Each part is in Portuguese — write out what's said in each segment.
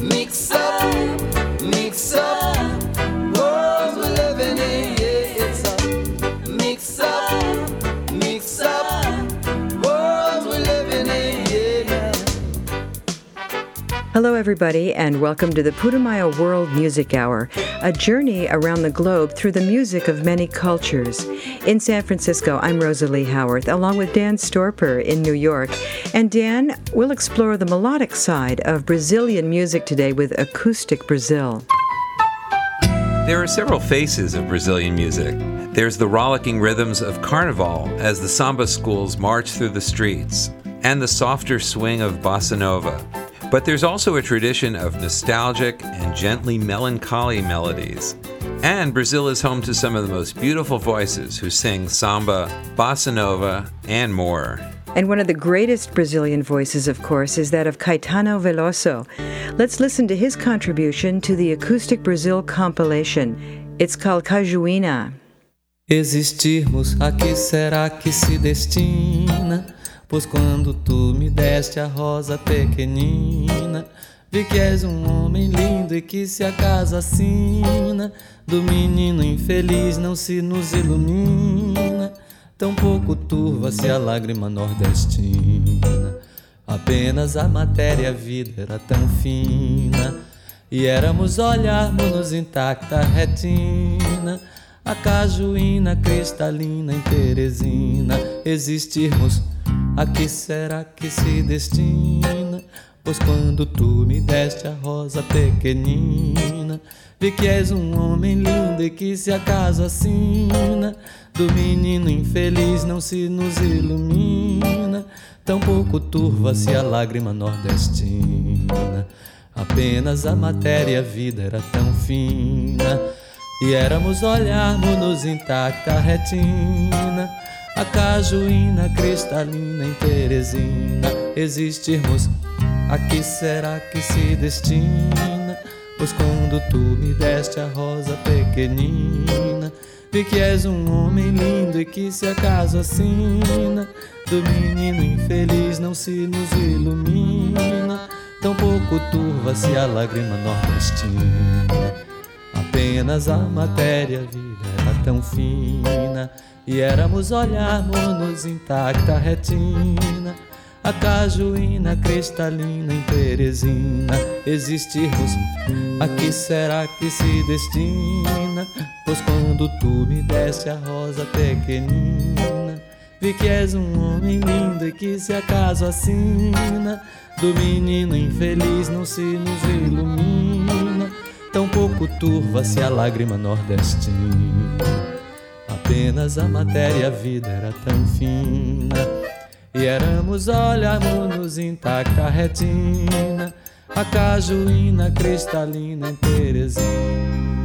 Mix up, Hello, everybody, and welcome to the Putumayo World Music Hour, a journey around the globe through the music of many cultures. In San Francisco, I'm Rosalie Howarth, along with Dan Storper in New York. And Dan, we'll explore the melodic side of Brazilian music today with Acoustic Brazil. There are several faces of Brazilian music. There's the rollicking rhythms of carnival as the samba schools march through the streets, and the softer swing of bossa nova. But there's also a tradition of nostalgic and gently melancholy melodies. And Brazil is home to some of the most beautiful voices who sing samba, bossa nova, and more. And one of the greatest Brazilian voices, of course, is that of Caetano Veloso. Let's listen to his contribution to the Acoustic Brazil compilation. It's called Cajuína. Existirmos, a que será que se destina? Pois quando tu me deste a rosa pequenina, vi que és um homem lindo e que se a casa assina do menino infeliz não se nos ilumina. Tão pouco turva-se a lágrima nordestina. Apenas a matéria a vida era tão fina. E éramos olharmos-nos intacta retina. A cajuína cristalina em Teresina. Existirmos, a que será que se destina? Pois quando tu me deste a rosa pequenina, vi que és um homem lindo e que se acaso assina do menino infeliz não se nos ilumina, tampouco turva-se a lágrima nordestina. Apenas a matéria a vida era tão fina, e éramos olharmos-nos intacta retina. A cajuína cristalina em Teresina, existirmos, a que será que se destina? Pois quando tu me deste a rosa pequenina, vi que és um homem lindo e que se acaso assina do menino infeliz não se nos ilumina, tampouco turva-se a lágrima nordestina. Apenas a matéria a vida era tão fina e éramos olharmos-nos intacta retina. A cajuína cristalina em Teresina Existirmos, a que será que se destina? Pois quando tu me deste a rosa pequenina Vi que és um homem lindo e que se acaso assina Do menino infeliz não se nos ilumina Tão pouco turva-se a lágrima nordestina Apenas a matéria a vida era tão fina. E éramos olharmos-nos intacta retina. A cajuína cristalina em Teresina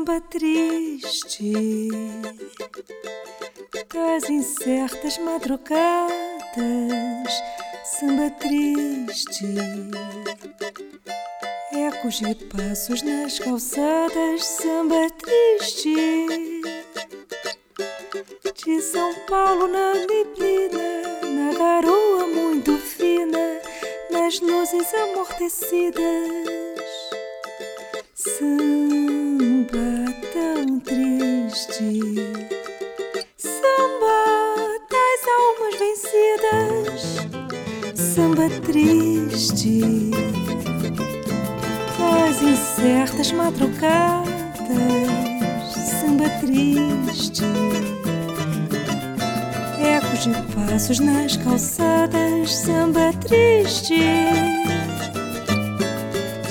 samba triste. Das incertas madrugadas, samba triste, ecos de passos nas calçadas, samba triste. De São Paulo na neblina, na garoa muito fina, nas luzes amortecidas. Madrugadas, samba triste, ecos de passos nas calçadas, samba triste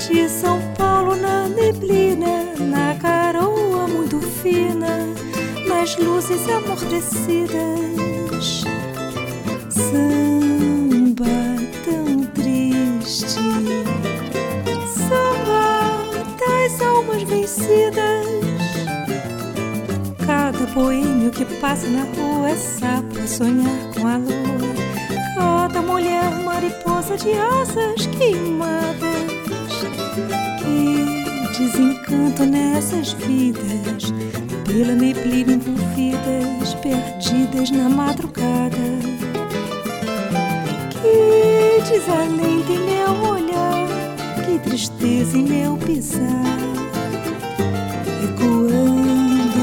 de São Paulo na neblina, na garoa muito fina, nas luzes amortecidas.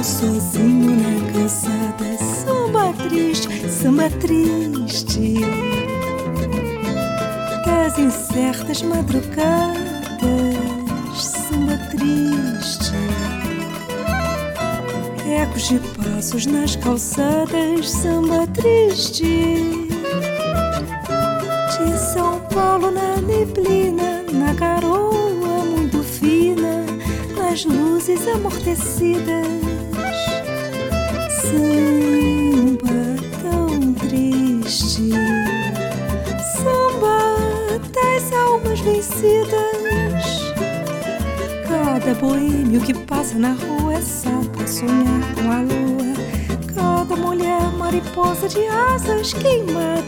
Sozinho na calçada, samba triste, samba triste. Das incertas madrugadas, samba triste. Ecos de passos nas calçadas, samba triste. De São Paulo na neblina, na garoa muito fina, nas luzes amortecidas. Cada boêmio que passa na rua é sapo sonhar com a lua. Cada mulher mariposa de asas queimadas.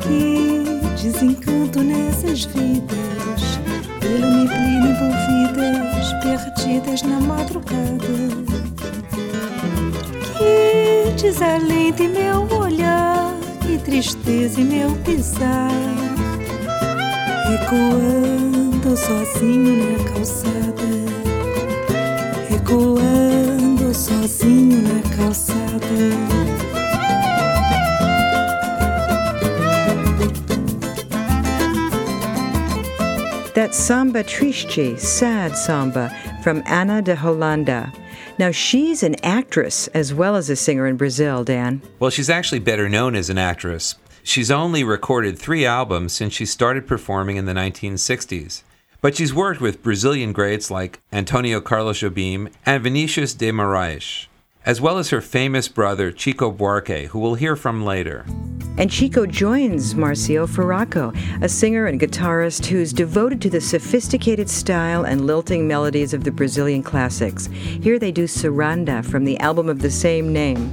Que desencanto nessas vidas, pela neblina envolvidas, perdidas na madrugada. Desalento em meu olhar, que tristeza em meu pisar ecoando sozinho na calçada, ecoando sozinho na calçada. That's Samba Triste, Sad Samba, from Ana de Holanda. Now, she's an actress as well as a singer in Brazil, Dan. Well, she's actually better known as an actress. She's only recorded three albums since she started performing in the 1960s. But she's worked with Brazilian greats like Antonio Carlos Jobim and Vinicius de Moraes, as well as her famous brother Chico Buarque, who we'll hear from later. And Chico joins Marcio Faraco, a singer and guitarist who's devoted to the sophisticated style and lilting melodies of the Brazilian classics. Here they do Saranda from the album of the same name.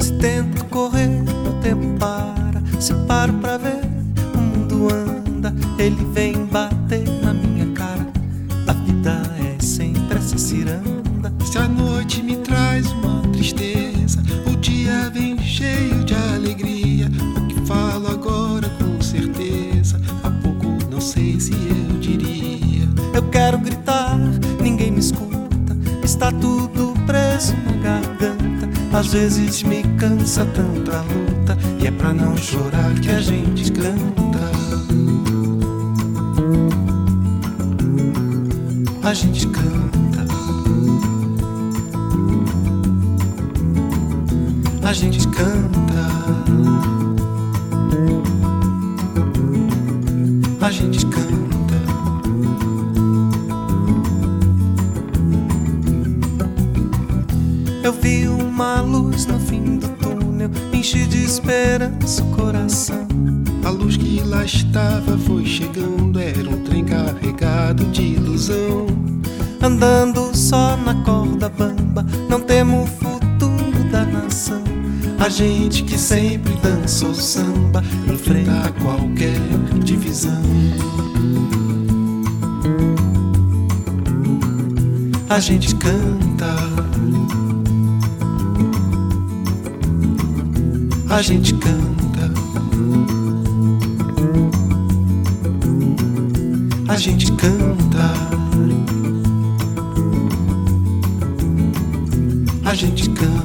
Se tento correr, o tempo para. Se paro ver, o mundo anda. Ele vem bater na minha cara. A vida é sempre essa ciranda. Se a noite se eu diria. Eu quero gritar, ninguém me escuta. Está tudo preso na garganta. Às vezes me cansa tanto a luta. E é pra não chorar que a gente canta. A gente canta. A gente canta. A gente canta. Eu vi uma luz no fim do túnel, enchi de esperança o coração. A luz que lá estava foi chegando, era um trem carregado de ilusão. Andando só na corda bamba, não temo o futuro da nação. A gente que sempre dançou samba, enfrenta qualquer divisão. A gente canta. A gente canta. A gente canta. A gente canta.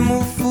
Bamba,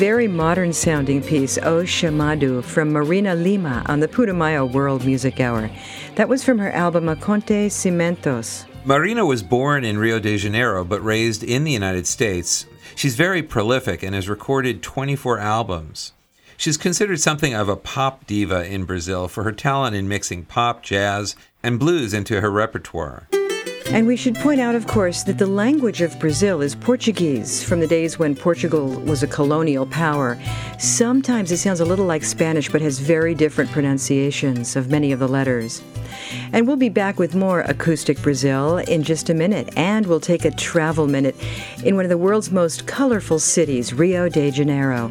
very modern sounding piece, O Chamado, from Marina Lima on the Putumayo World Music Hour. That was from her album Aconte Cimentos. Marina was born in Rio de Janeiro but raised in the United States. She's very prolific and has recorded 24 albums. She's considered something of a pop diva in Brazil for her talent in mixing pop, jazz, and blues into her repertoire. And we should point out, of course, that the language of Brazil is Portuguese from the days when Portugal was a colonial power. Sometimes it sounds a little like Spanish, but has very different pronunciations of many of the letters. And we'll be back with more Acoustic Brazil in just a minute, and we'll take a travel minute in one of the world's most colorful cities, Rio de Janeiro.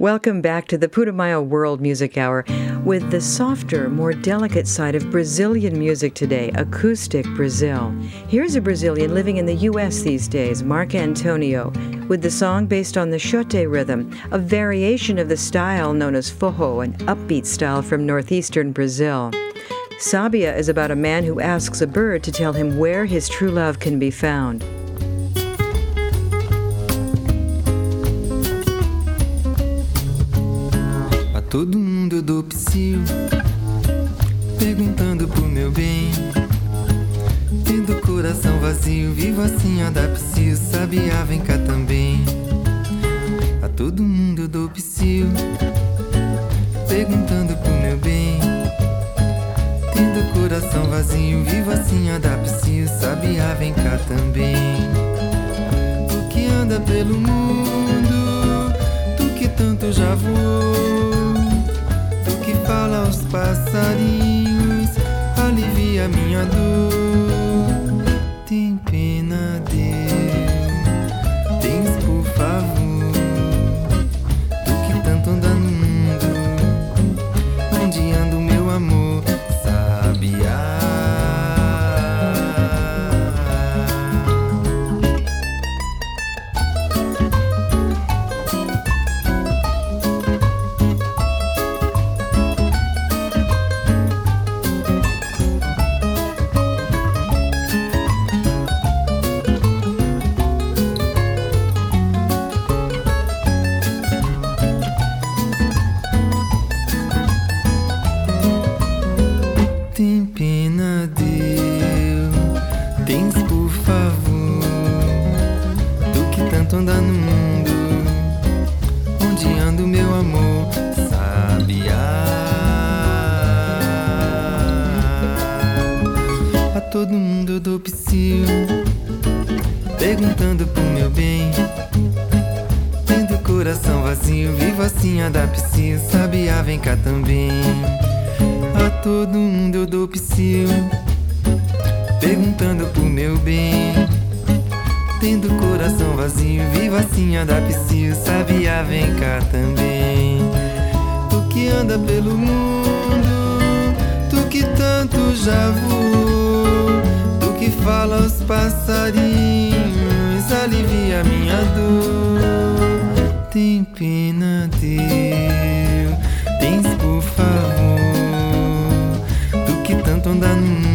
Welcome back to the Putumayo World Music Hour with the softer, more delicate side of Brazilian music today, acoustic Brazil. Here's a Brazilian living in the U.S. these days, Mark Antonio, with the song based on the xote rhythm, a variation of the style known as forró, an upbeat style from northeastern Brazil. Sabia is about a man who asks a bird to tell him where his true love can be found. Todo mundo eu dou psil, perguntando pro meu bem. Tendo coração vazio, vivo assim a dar psil, sabia, vem cá também. A todo mundo eu dou psil, perguntando pro meu bem. Tendo coração vazio, vivo assim a dar psil, sabia, vem cá também. Tu que anda pelo mundo, tu que tanto já voou fala aos passarinhos, alivia minha dor. Mundo eu dou psil, perguntando pro meu bem. Tendo coração vazio, vivo assim a dar psil, sabia, vem cá também. Tu que anda pelo mundo, tu que tanto já voou, tu que fala aos passarinhos, alivia minha dor. Tem pena teu tanto anda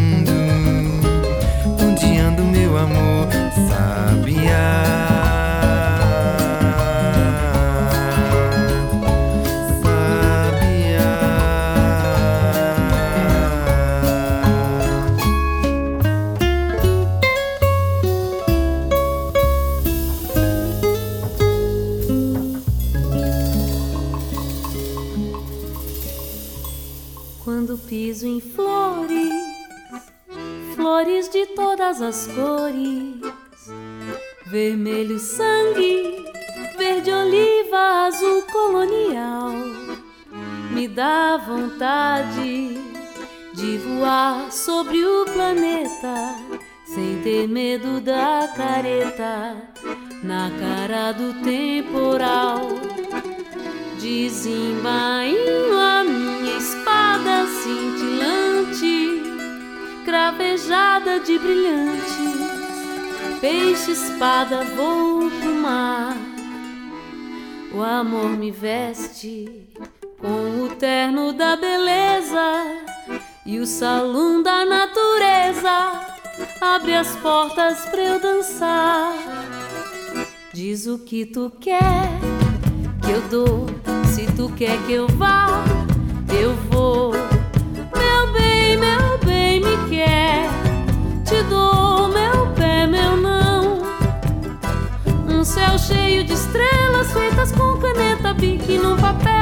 todas as cores: vermelho sangue, verde oliva, azul colonial. Me dá vontade de voar sobre o planeta sem ter medo da careta na cara do temporal. Desembainho a minha espada cintilante cravejada de brilhante peixe espada vou pro mar. O amor me veste com o terno da beleza e o salão da natureza abre as portas pra eu dançar. Diz o que tu quer que eu dou, se tu quer que eu vá, eu vou. Um céu cheio de estrelas feitas com caneta bique num papel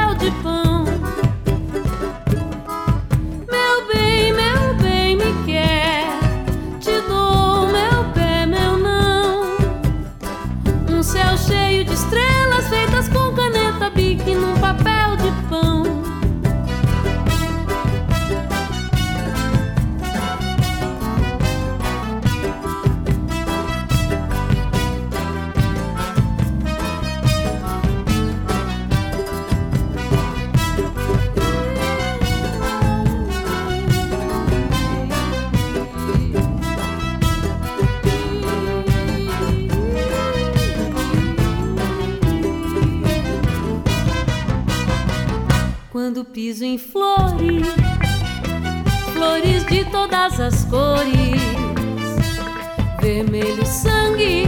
Quando piso em flores, flores de todas as cores, vermelho sangue,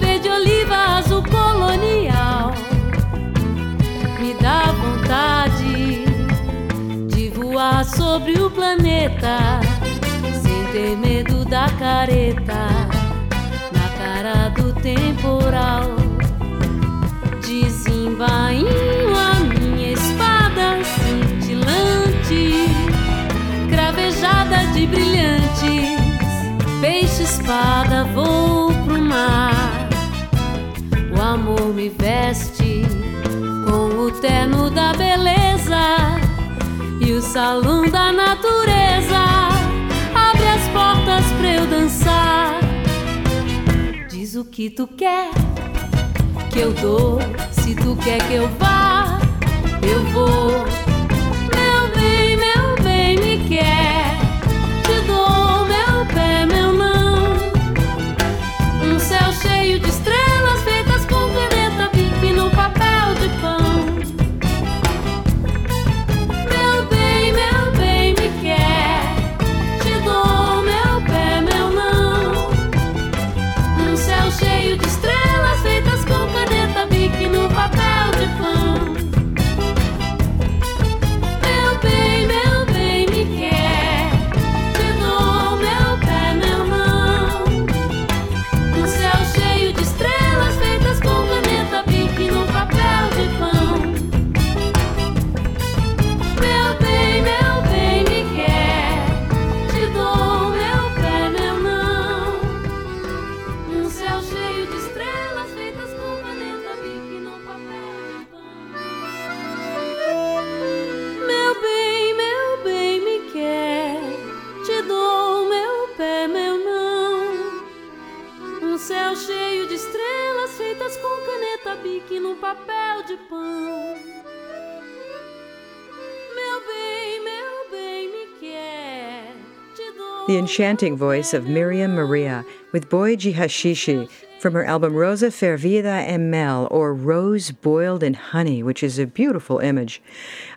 verde oliva, azul colonial, me dá vontade de voar sobre o planeta, sem ter medo da careta, na cara do temporal. Desembainho vou pro mar. O amor me veste com o terno da beleza e o salão da natureza abre as portas pra eu dançar. Diz o que tu quer que eu dou. Se tu quer que eu vá, eu vou. Meu bem, meu bem me quer. Enchanting voice of Miriam Maria with Boiji Hashishi from her album Rosa Fervida en Mel, or Rose Boiled in Honey, which is a beautiful image.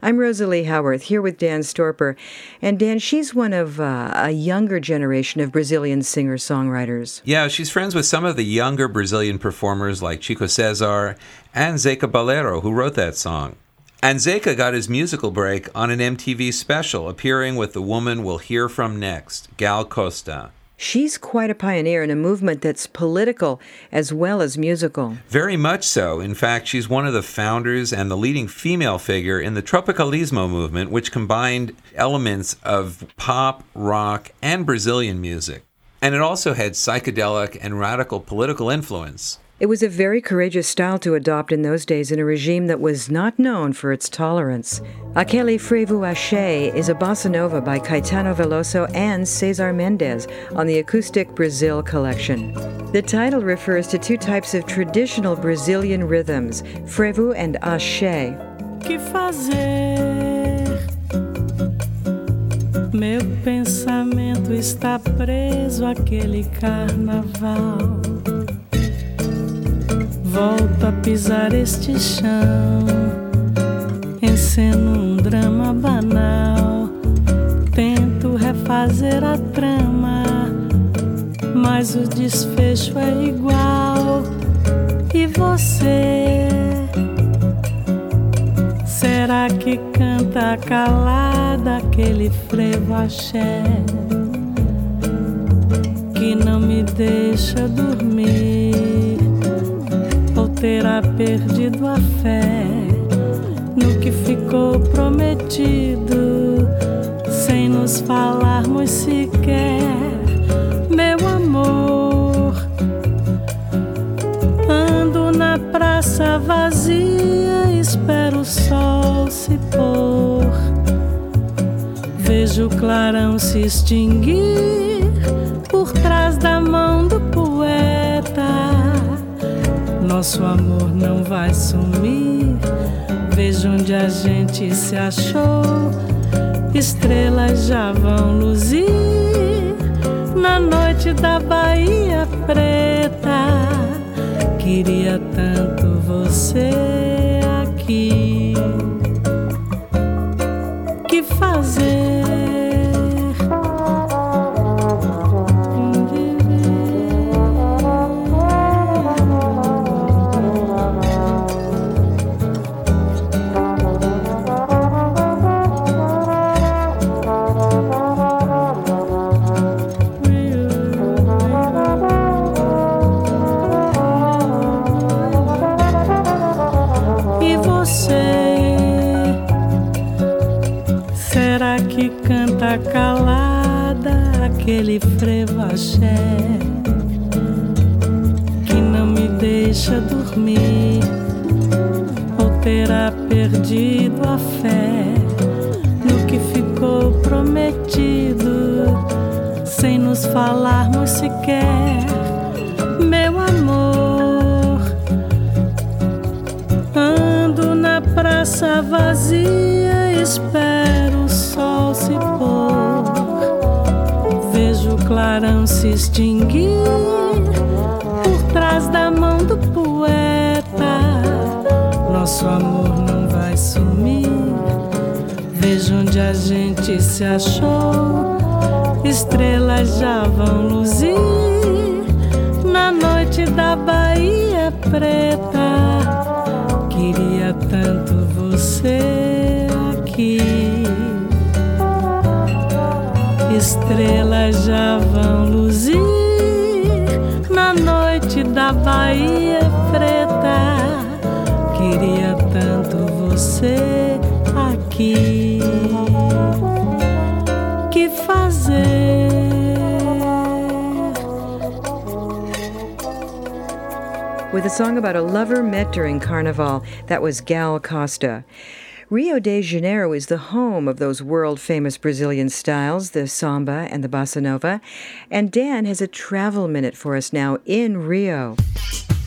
I'm Rosalie Howarth here with Dan Storper. And Dan, she's one of uh, a younger generation of Brazilian singer songwriters. Yeah, she's friends with some of the younger Brazilian performers like Chico Cesar and Zeca Balero, who wrote that song. And Zeca got his musical break on an MTV special, appearing with the woman we'll hear from next, Gal Costa. She's quite a pioneer in a movement that's political as well as musical. Very much so. In fact, she's one of the founders and the leading female figure in the Tropicalismo movement, which combined elements of pop, rock, and Brazilian music. And it also had psychedelic and radical political influence. It was a very courageous style to adopt in those days in a regime that was not known for its tolerance. Aquele Frevo Axé is a bossa nova by Caetano Veloso and Cesar Mendez on the Acoustic Brazil collection. The title refers to two types of traditional Brazilian rhythms, frevo and axé. que fazer? Meu pensamento está preso àquele carnaval. Volto a pisar este chão, enceno um drama banal, tento refazer a trama, mas o desfecho é igual. E você? Será que canta calada aquele frevo axé que não me deixa dormir? Terá perdido a fé no que ficou prometido, sem nos falarmos sequer, meu amor? Ando na praça vazia, espero o sol se pôr. Vejo o clarão se extinguir Nosso amor não vai sumir. Vejo onde a gente se achou. Estrelas já vão luzir na noite da Bahia Preta. Queria tanto você clarão se extinguir por trás da mão do poeta. Nosso amor não vai sumir. Vejo onde a gente se achou. Estrelas já vão luzir na noite da Bahia Preta. Queria tanto você aqui. Estrelas já vão luzir na noite da Bahia Preta. Queria tanto você aqui. Que fazer? with a song about a lover met during Carnival. That was Gal Costa. Rio de Janeiro is the home of those world famous Brazilian styles, the samba and the bossa nova. And Dan has a travel minute for us now in Rio.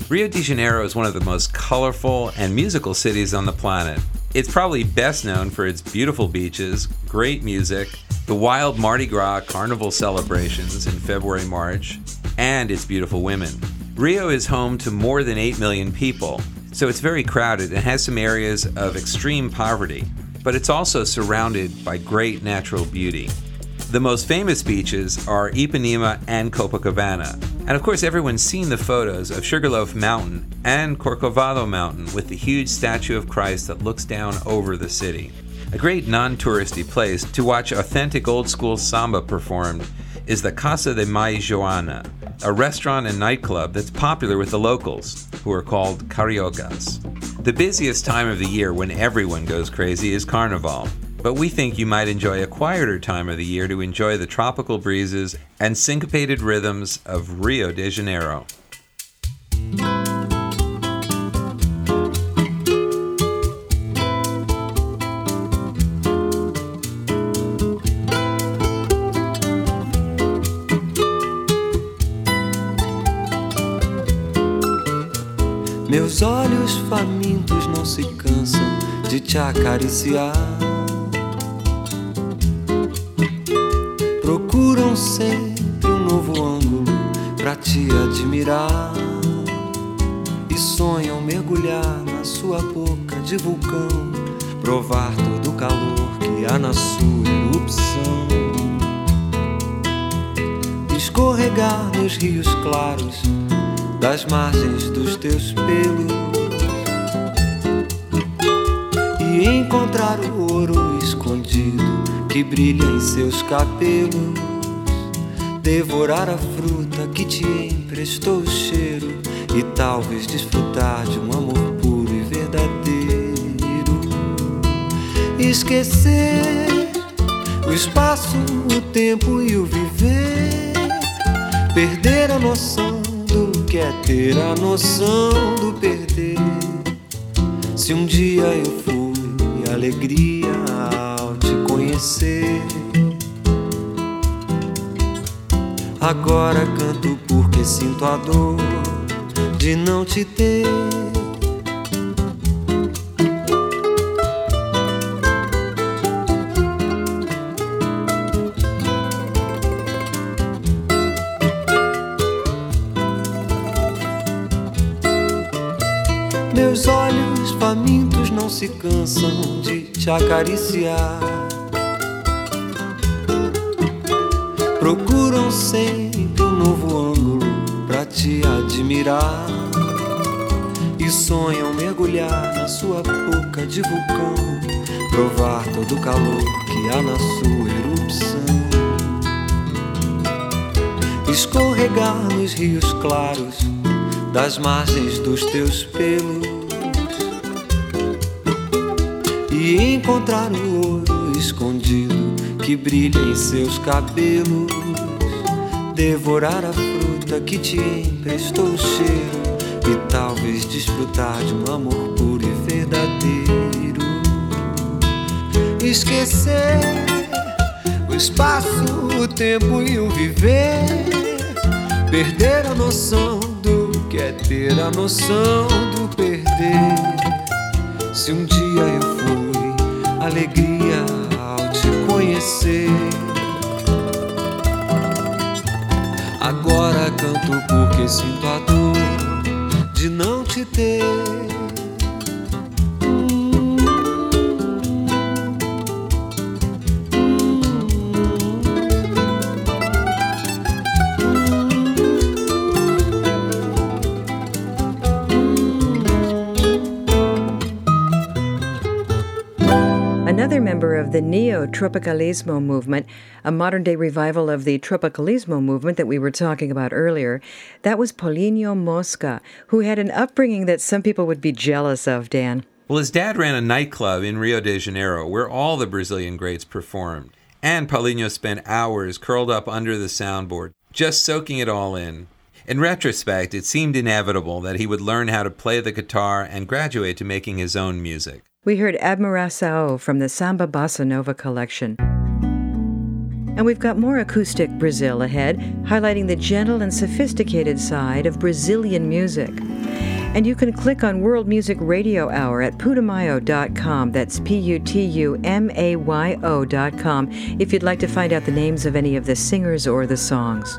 Rio de Janeiro is one of the most colorful and musical cities on the planet. It's probably best known for its beautiful beaches, great music, the wild Mardi Gras carnival celebrations in February March, and its beautiful women. Rio is home to more than 8 million people, so it's very crowded and has some areas of extreme poverty, but it's also surrounded by great natural beauty. The most famous beaches are Ipanema and Copacabana. And of course, everyone's seen the photos of Sugarloaf Mountain and Corcovado Mountain with the huge statue of Christ that looks down over the city. A great non touristy place to watch authentic old school samba performed is the Casa de Mai Joana, a restaurant and nightclub that's popular with the locals, who are called cariocas. The busiest time of the year when everyone goes crazy is Carnival, but we think you might enjoy a quieter time of the year to enjoy the tropical breezes and syncopated rhythms of Rio de Janeiro. Não se cansam de te acariciar. Procuram sempre um novo ângulo pra te admirar. e sonham mergulhar na sua boca de vulcão, provar todo o calor que há na sua erupção. Escorregar nos rios claros das margens dos teus pelos encontrar o ouro escondido que brilha em seus cabelos. Devorar a fruta que te emprestou o cheiro e talvez desfrutar de um amor puro e verdadeiro. Esquecer o espaço, o tempo e o viver. Perder a noção do que é ter a noção do perder. Se um dia eu fui alegria ao te conhecer. Agora canto porque sinto a dor de não te ter. De te acariciar. Procuram sempre um novo ângulo pra te admirar. E sonham mergulhar na sua boca de vulcão, provar todo o calor que há na sua erupção. Escorregar nos rios claros das margens dos teus pelos encontrar o ouro escondido que brilha em seus cabelos, devorar a fruta que te emprestou o cheiro e talvez desfrutar de um amor puro e verdadeiro. Esquecer o espaço, o tempo e o viver, perder a noção do que é ter a noção do perder. Se um dia eu fui alegria ao te conhecer, agora canto porque sinto a dor de não te ter. Member of the Neo Tropicalismo movement, a modern day revival of the Tropicalismo movement that we were talking about earlier, that was Paulinho Mosca, who had an upbringing that some people would be jealous of, Dan. Well, his dad ran a nightclub in Rio de Janeiro where all the Brazilian greats performed. And Paulinho spent hours curled up under the soundboard, just soaking it all in. In retrospect, it seemed inevitable that he would learn how to play the guitar and graduate to making his own music. We heard Admiração from the Samba Bossa Nova collection. And we've got more acoustic Brazil ahead, highlighting the gentle and sophisticated side of Brazilian music. And you can click on World Music Radio Hour at putumayo.com. That's P U T U M A Y O.com if you'd like to find out the names of any of the singers or the songs.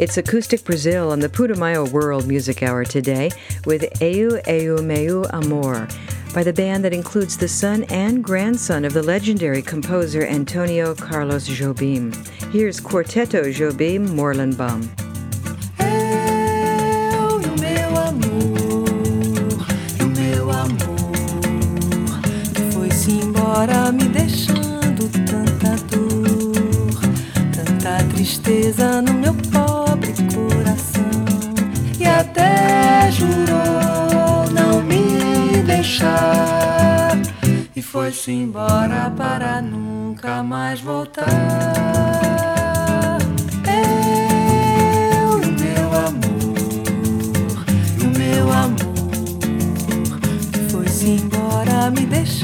It's Acoustic Brazil on the Putumayo World Music Hour today with Eu Eu Meu Amor by the band that includes the son and grandson of the legendary composer Antonio Carlos Jobim. Here's Quarteto Jobim Morlenbaum. me deixando tanta dor, tanta tristeza no meu corpo. pobre coração e até jurou não me deixar e foi-se embora para nunca mais voltar. Eu e o meu amor, e o meu amor foi-se embora me deixar.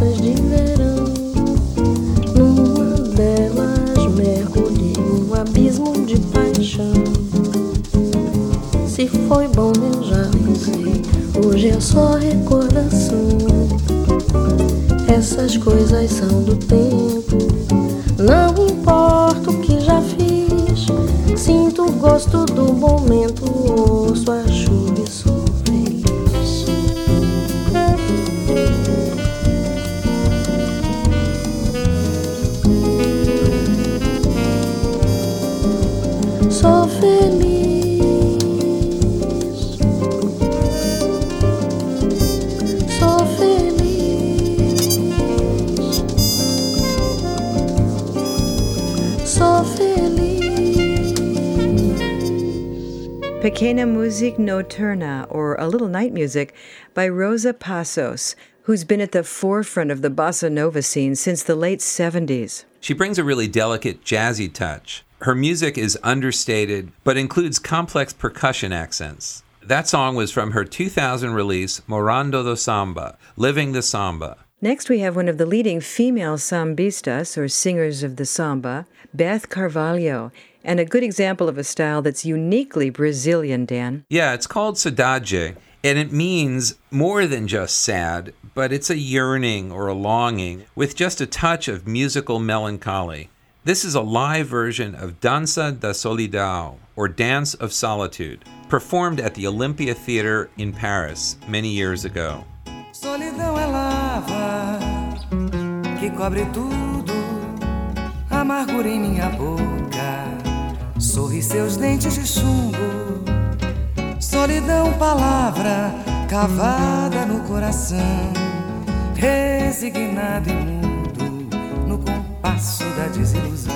Lembranças de verão. Numa delas mergulhei num abismo de paixão. Se foi bom eu já não sei, hoje é só recordação. Music Nocturna, or A Little Night Music, by Rosa Passos, who's been at the forefront of the bossa nova scene since the late 70s. She brings a really delicate, jazzy touch. Her music is understated, but includes complex percussion accents. That song was from her 2000 release, Morando do Samba, Living the Samba. Next, we have one of the leading female sambistas, or singers of the samba, Beth Carvalho, and a good example of a style that's uniquely Brazilian, Dan. Yeah, it's called Saudade, and it means more than just sad, but it's a yearning or a longing with just a touch of musical melancholy. This is a live version of Dança da Solidão, or Dance of Solitude, performed at the Olympia Theater in Paris many years ago. Solidão é lava que cobre tudo, amargura em minha boca, seus dentes de chumbo. Solidão, palavra cavada no coração, resignado e mudo no compasso da desilusão.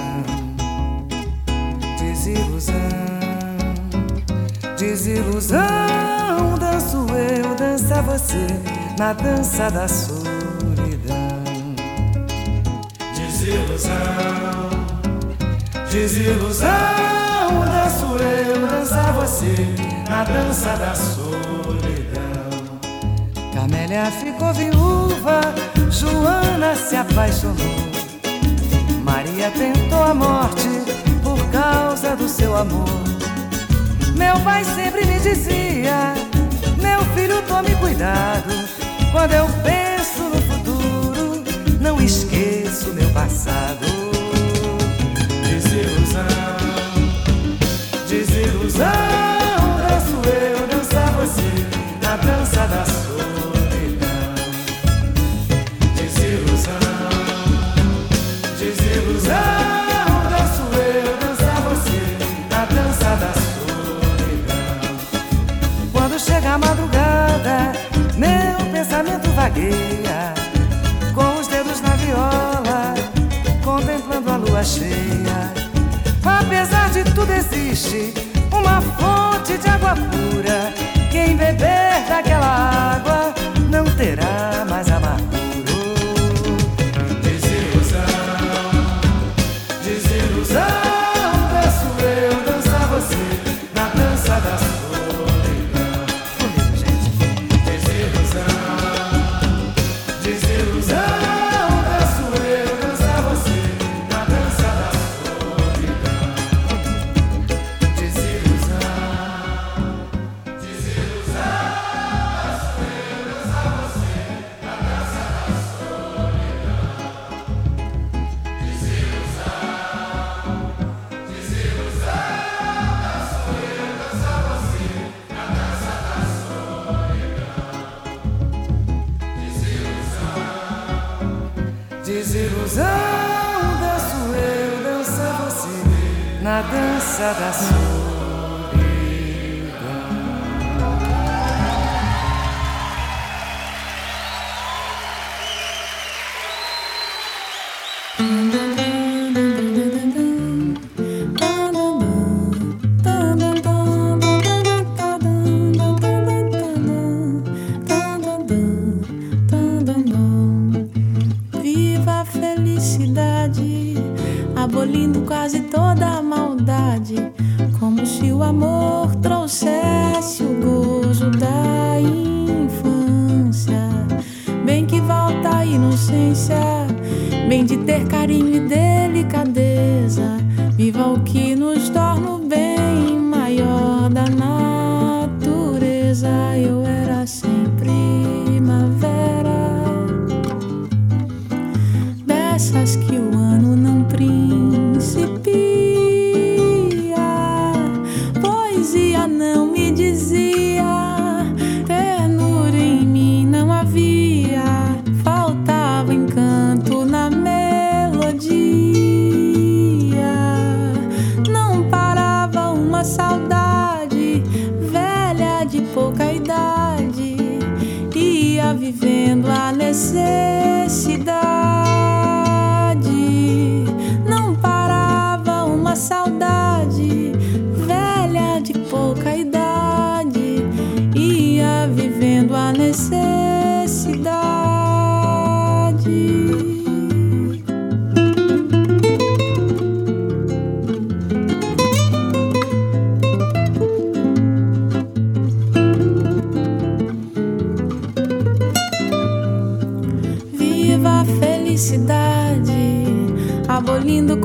Desilusão, desilusão, danço eu, dança você na dança da solidão. Desilusão, desilusão, danço eu, dança você na dança da solidão. Camélia ficou viúva, Joana se apaixonou. Maria tentou a morte por causa do seu amor. Meu pai sempre me dizia: Meu filho, tome cuidado. Quando eu penso no futuro, não esqueço meu passado. Vagueia com os dedos na viola, contemplando a lua cheia. Apesar de tudo, existe uma fonte de água pura. Quem beber daquela água não terá mais amargura.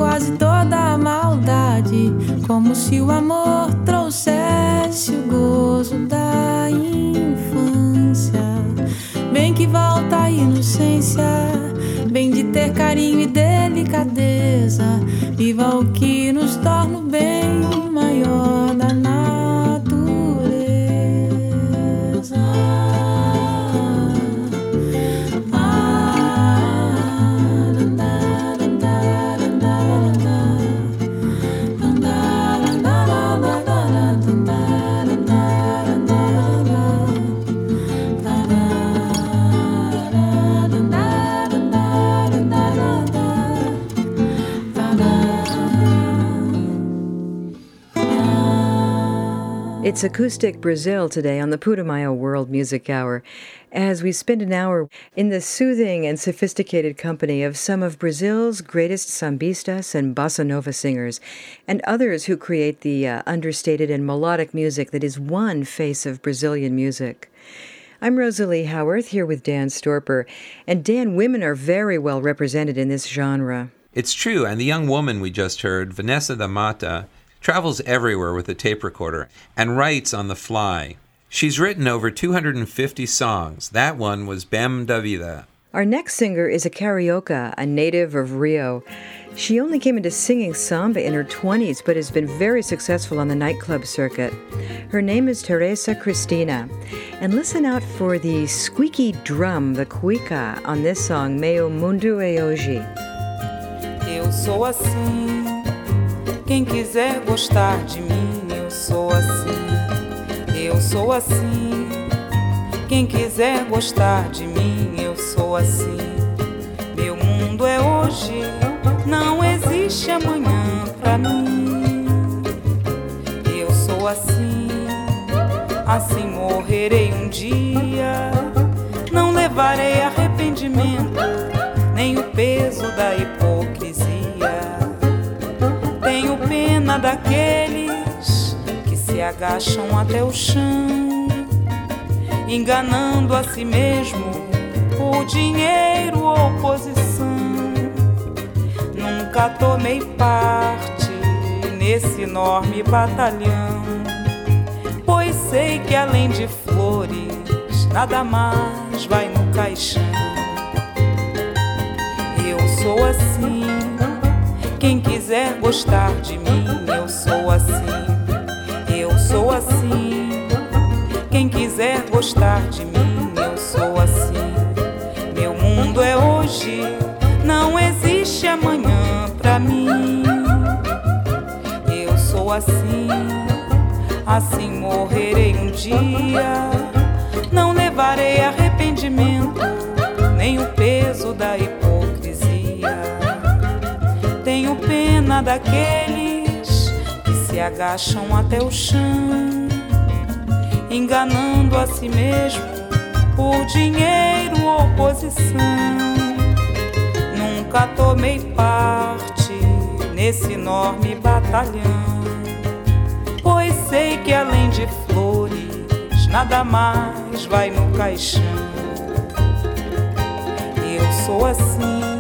Quase toda a maldade, como se o amor It's Acoustic Brazil today on the Putumayo World Music Hour as we spend an hour in the soothing and sophisticated company of some of Brazil's greatest sambistas and bossa nova singers and others who create the uh, understated and melodic music that is one face of Brazilian music. I'm Rosalie Howarth here with Dan Storper. And Dan, women are very well represented in this genre. It's true, and the young woman we just heard, Vanessa da Mata, travels everywhere with a tape recorder and writes on the fly. She's written over 250 songs. That one was Bem da Vida. Our next singer is a carioca, a native of Rio. She only came into singing samba in her 20s, but has been very successful on the nightclub circuit. Her name is Teresa Cristina. And listen out for the squeaky drum, the cuica, on this song, Meu Mundo é Hoje. Eu sou assim. Quem quiser gostar de mim, eu sou assim. Eu sou assim. Quem quiser gostar de mim, eu sou assim. Meu mundo é hoje, não existe amanhã pra mim. Eu sou assim, assim morrerei um dia. Não levarei arrependimento, nem o peso da hipocrisia. Pena daqueles que se agacham até o chão, enganando a si mesmo por dinheiro ou posição. Nunca tomei parte nesse enorme batalhão, pois sei que além de flores, nada mais vai no caixão. Eu sou assim. Quem quiser gostar de mim, eu sou assim. Eu sou assim. Quem quiser gostar de mim, eu sou assim. Meu mundo é hoje, não existe amanhã pra mim. Eu sou assim, assim morrerei um dia. Não levarei arrependimento, nem o peso da hipocrisia. Pena daqueles que se agacham até o chão, enganando a si mesmo por dinheiro ou posição. Nunca tomei parte nesse enorme batalhão. Pois sei que além de flores, nada mais vai no caixão. Eu sou assim,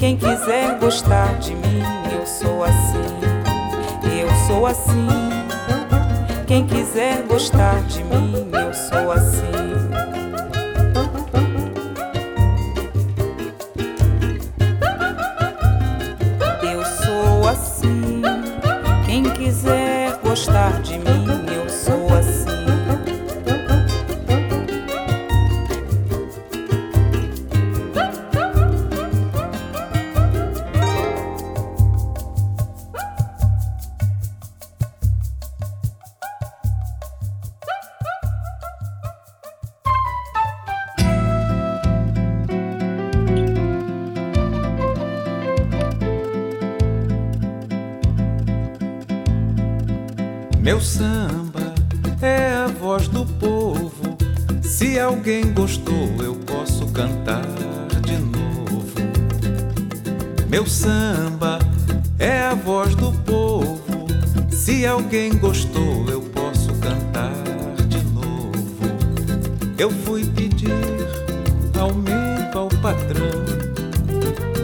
quem quiser gostar de mim, eu sou assim. Eu sou assim, quem quiser gostar de mim, eu sou assim. gostar de mim, Se alguém gostou, eu posso cantar de novo. Eu fui pedir aumento ao patrão.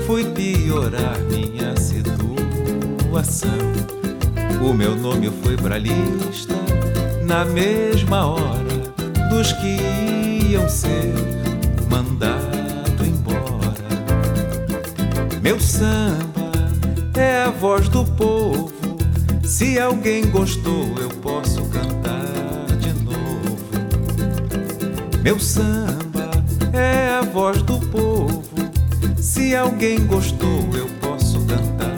Fui piorar minha situação. O meu nome foi pra lista na mesma hora dos que iam ser mandado embora. Meu samba é a voz do povo. Se alguém gostou, eu posso cantar de novo. Meu samba é a voz do povo. Se alguém gostou, eu posso cantar.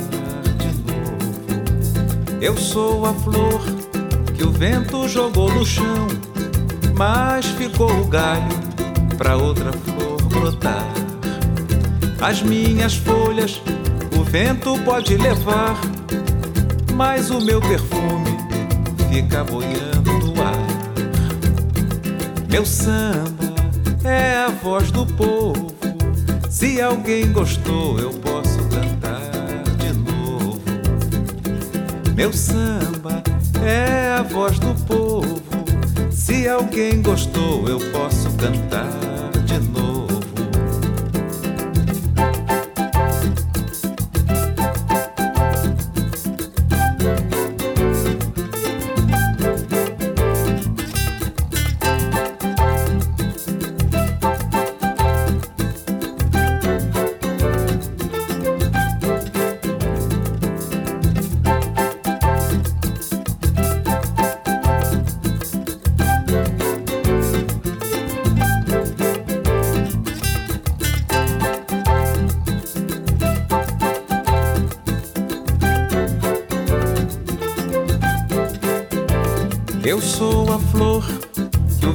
Eu sou a flor que o vento jogou no chão, mas ficou o galho para outra flor brotar. As minhas folhas o vento pode levar, mas o meu perfume fica boiando no ar. Meu samba é a voz do povo. Se alguém gostou, eu posso Meu samba é a voz do povo. Se alguém gostou, eu posso cantar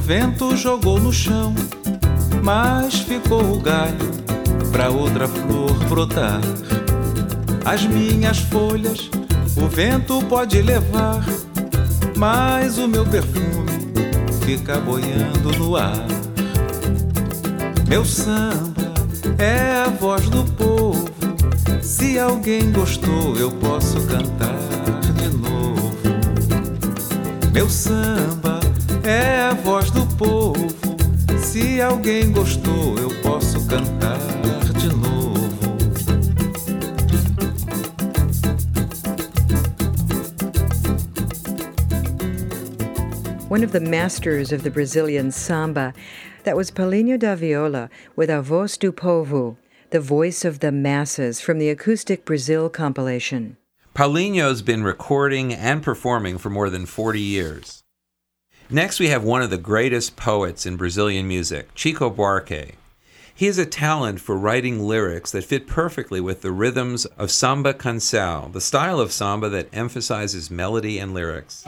vento jogou no chão, mas ficou o galho para outra flor brotar. As minhas folhas o vento pode levar, mas o meu perfume fica boiando no ar. Meu samba é a voz do povo. Se alguém gostou, eu posso cantar meu samba é a voz do povo. Se alguém gostou, eu posso cantar de novo. One of the masters of the Brazilian samba, that was Paulinho da Viola with A Voz do Povo, the voice of the masses from the Acoustic Brazil compilation. Paulinho's been recording and performing for more than 40 years. Next, we have one of the greatest poets in Brazilian music, Chico Buarque. He has a talent for writing lyrics that fit perfectly with the rhythms of samba canção, the style of samba that emphasizes melody and lyrics.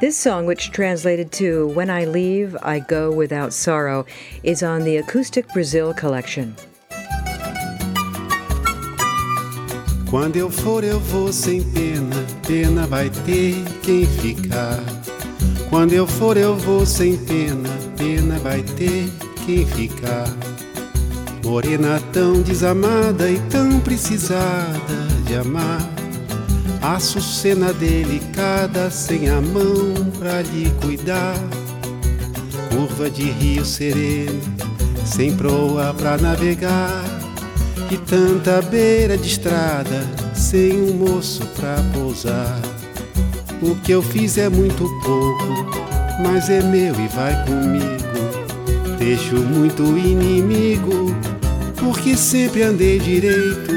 This song, which translated to When I Leave, I Go Without Sorrow, is on the Acoustic Brazil collection. Quando eu for, eu vou sem pena, pena vai ter quem ficar. Quando eu for, eu vou sem pena, pena vai ter quem ficar. Morena tão desamada e tão precisada de amar. Açucena delicada, sem a mão pra lhe cuidar. Curva de rio sereno, sem proa pra navegar. E tanta beira de estrada, sem um moço pra pousar. O que eu fiz é muito pouco, mas é meu e vai comigo. Deixo muito inimigo, porque sempre andei direito.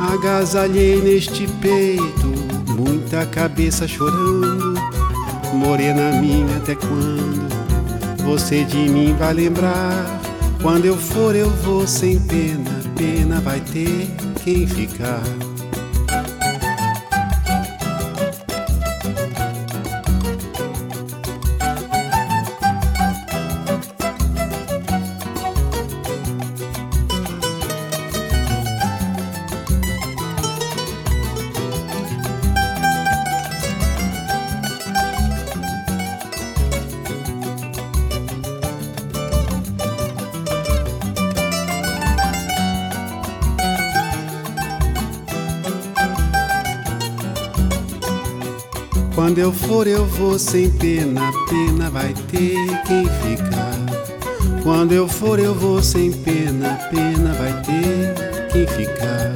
Agasalhei neste peito, muita cabeça chorando. Morena minha, até quando você de mim vai lembrar? Quando eu for, eu vou sem pena, pena vai ter quem ficar. Eu for, eu vou sem pena, pena vai ter quem ficar. Quando eu for, eu vou sem pena, pena vai ter quem ficar.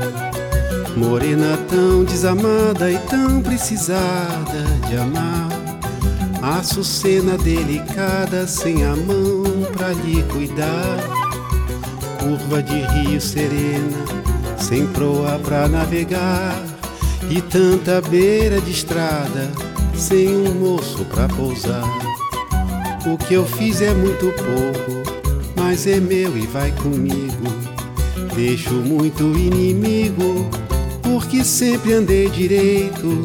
Morena tão desamada e tão precisada de amar. Açucena delicada, sem a mão pra lhe cuidar. Curva de rio serena, sem proa pra navegar. E tanta beira de estrada, sem um moço pra pousar. O que eu fiz é muito pouco, mas é meu e vai comigo. Deixo muito inimigo, porque sempre andei direito.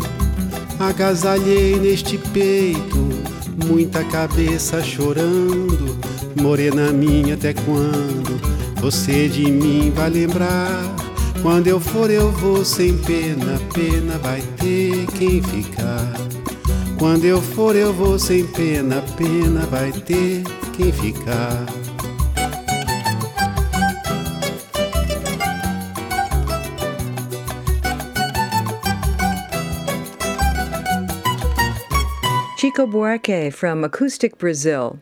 Agasalhei neste peito, muita cabeça chorando. Morena minha, até quando você de mim vai lembrar? Quando eu for, eu vou sem pena, pena vai ter quem ficar. Quando eu for, eu vou sem pena, pena vai ter quem ficar. Chico Buarque from Acoustic Brazil.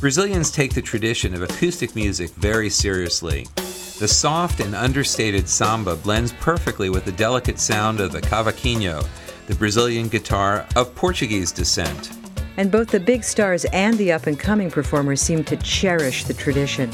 Brazilians take the tradition of acoustic music very seriously. The soft and understated samba blends perfectly with the delicate sound of the cavaquinho, the Brazilian guitar of Portuguese descent. And both the big stars and the up and coming performers seem to cherish the tradition.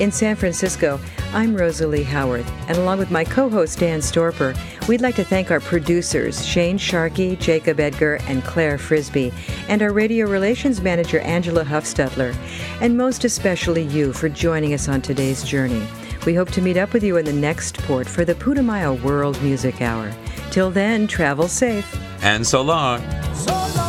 In San Francisco, I'm Rosalie Howard, and along with my co host Dan Storper, we'd like to thank our producers, Shane Sharkey, Jacob Edgar, and Claire Frisbee, and our radio relations manager, Angela Huffstutler, and most especially you for joining us on today's journey. We hope to meet up with you in the next port for the Putumayo World Music Hour. Till then, travel safe. And so long. So long.